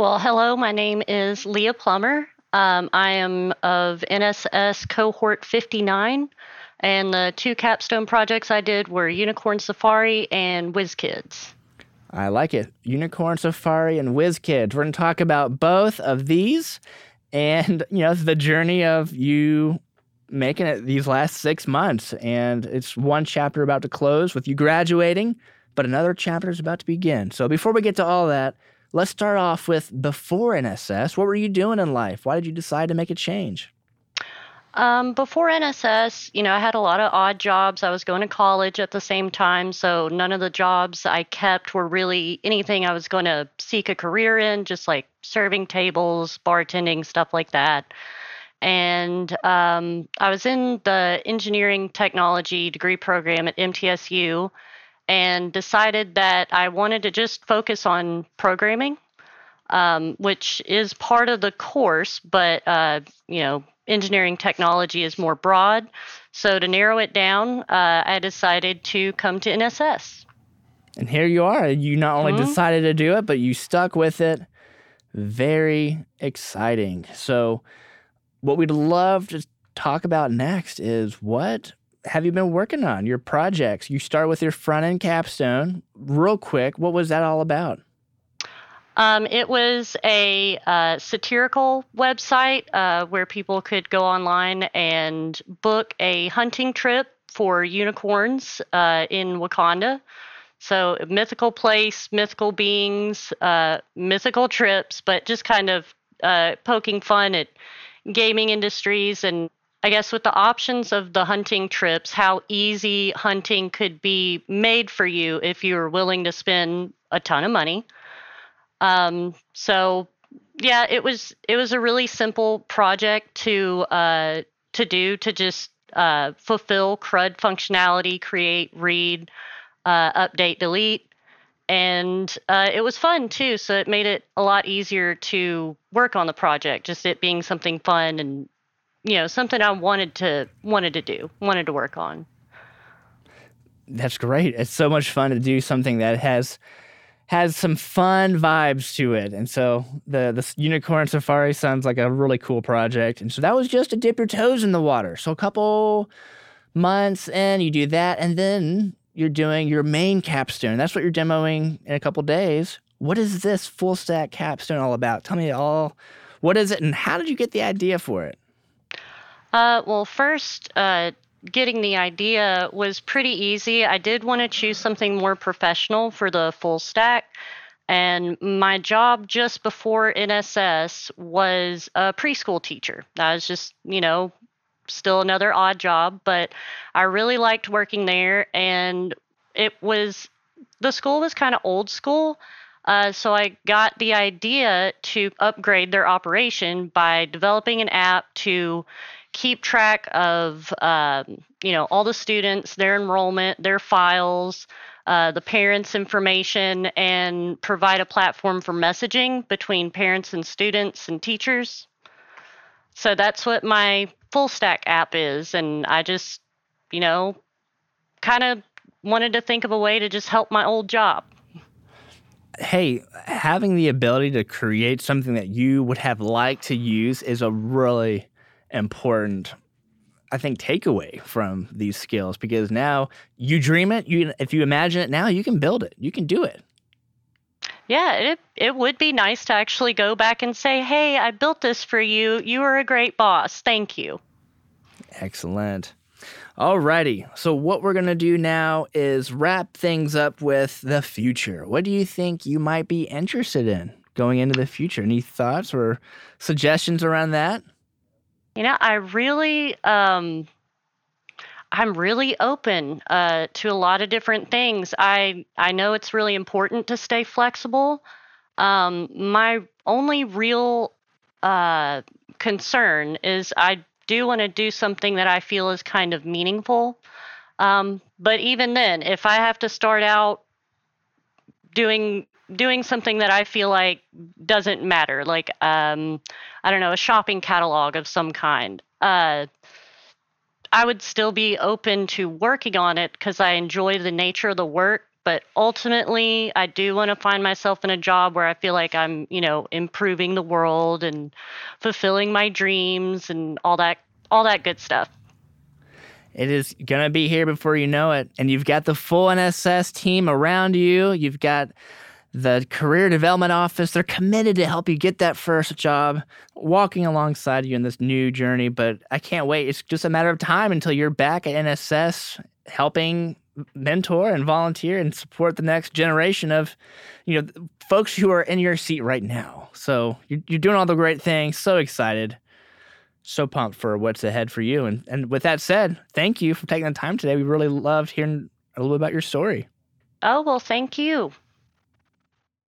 Well, hello, my name is Leah Plummer. Um, I am of NSS cohort 59, and the two capstone projects I did were Unicorn Safari and WizKids. I like it. Unicorn Safari and WizKids. We're going to talk about both of these and, you know, the journey of you making it these last six months. And it's one chapter about to close with you graduating, but another chapter is about to begin. So before we get to all that, let's start off with before NSS. What were you doing in life? Why did you decide to make a change? Um, before NSS, you know, I had a lot of odd jobs. I was going to college at the same time, so none of the jobs I kept were really anything I was going to seek a career in, just like serving tables, bartending, stuff like that. And um, I was in the engineering technology degree program at MTSU and decided that I wanted to just focus on programming, um, which is part of the course, but, uh, you know, engineering technology is more broad. So to narrow it down, uh, I decided to come to NSS. And here you are. You not only mm-hmm. decided to do it, but you stuck with it. Very exciting. So, what we'd love to talk about next is what have you been working on? Your projects. You start with your front end capstone. Real quick, what was that all about? Um, it was a uh, satirical website uh, where people could go online and book a hunting trip for unicorns uh, in Wakanda. So, mythical place, mythical beings, uh, mythical trips, but just kind of uh, poking fun at gaming industries and I guess with the options of the hunting trips, how easy hunting could be made for you if you were willing to spend a ton of money. Um, so yeah, it was it was a really simple project to uh, to do to just uh, fulfill CRUD functionality, create, read, uh, update, delete, and uh, it was fun too. So it made it a lot easier to work on the project. Just it being something fun and you know something I wanted to wanted to do, wanted to work on. That's great. It's so much fun to do something that has has some fun vibes to it. And so the the Unicorn Safari sounds like a really cool project. And so that was just to dip your toes in the water. So a couple months and you do that and then you're doing your main capstone. That's what you're demoing in a couple days. What is this full stack capstone all about? Tell me all. What is it and how did you get the idea for it? Uh, well, first, uh, getting the idea was pretty easy. I did want to choose something more professional for the full stack. And my job just before NSS was a preschool teacher. I was just, you know, still another odd job, but I really liked working there. And it was, the school was kind of old school. Uh, so I got the idea to upgrade their operation by developing an app to keep track of um, you know all the students, their enrollment, their files, uh, the parents' information, and provide a platform for messaging between parents and students and teachers. So that's what my full stack app is, and I just you know kind of wanted to think of a way to just help my old job hey, having the ability to create something that you would have liked to use is a really important I think takeaway from these skills because now you dream it, you if you imagine it now, you can build it. You can do it. Yeah, it it would be nice to actually go back and say, "Hey, I built this for you. You are a great boss. Thank you." Excellent. Alrighty, so what we're gonna do now is wrap things up with the future. What do you think you might be interested in going into the future? Any thoughts or suggestions around that? You know, I really, um, I'm really open uh, to a lot of different things. I I know it's really important to stay flexible. Um, my only real uh, concern is I do want to do something that I feel is kind of meaningful. Um, but even then, if I have to start out doing doing something that I feel like doesn't matter, like um, I don't know, a shopping catalog of some kind. Uh, I would still be open to working on it because I enjoy the nature of the work. but ultimately, I do want to find myself in a job where I feel like I'm, you know, improving the world and fulfilling my dreams and all that all that good stuff. It is going to be here before you know it. And you've got the full NSS team around you. You've got the career development office. They're committed to help you get that first job, walking alongside you in this new journey. But I can't wait. It's just a matter of time until you're back at NSS helping mentor and volunteer and support the next generation of you know folks who are in your seat right now so you're, you're doing all the great things so excited so pumped for what's ahead for you. And and with that said, thank you for taking the time today. We really loved hearing a little bit about your story. Oh, well, thank you.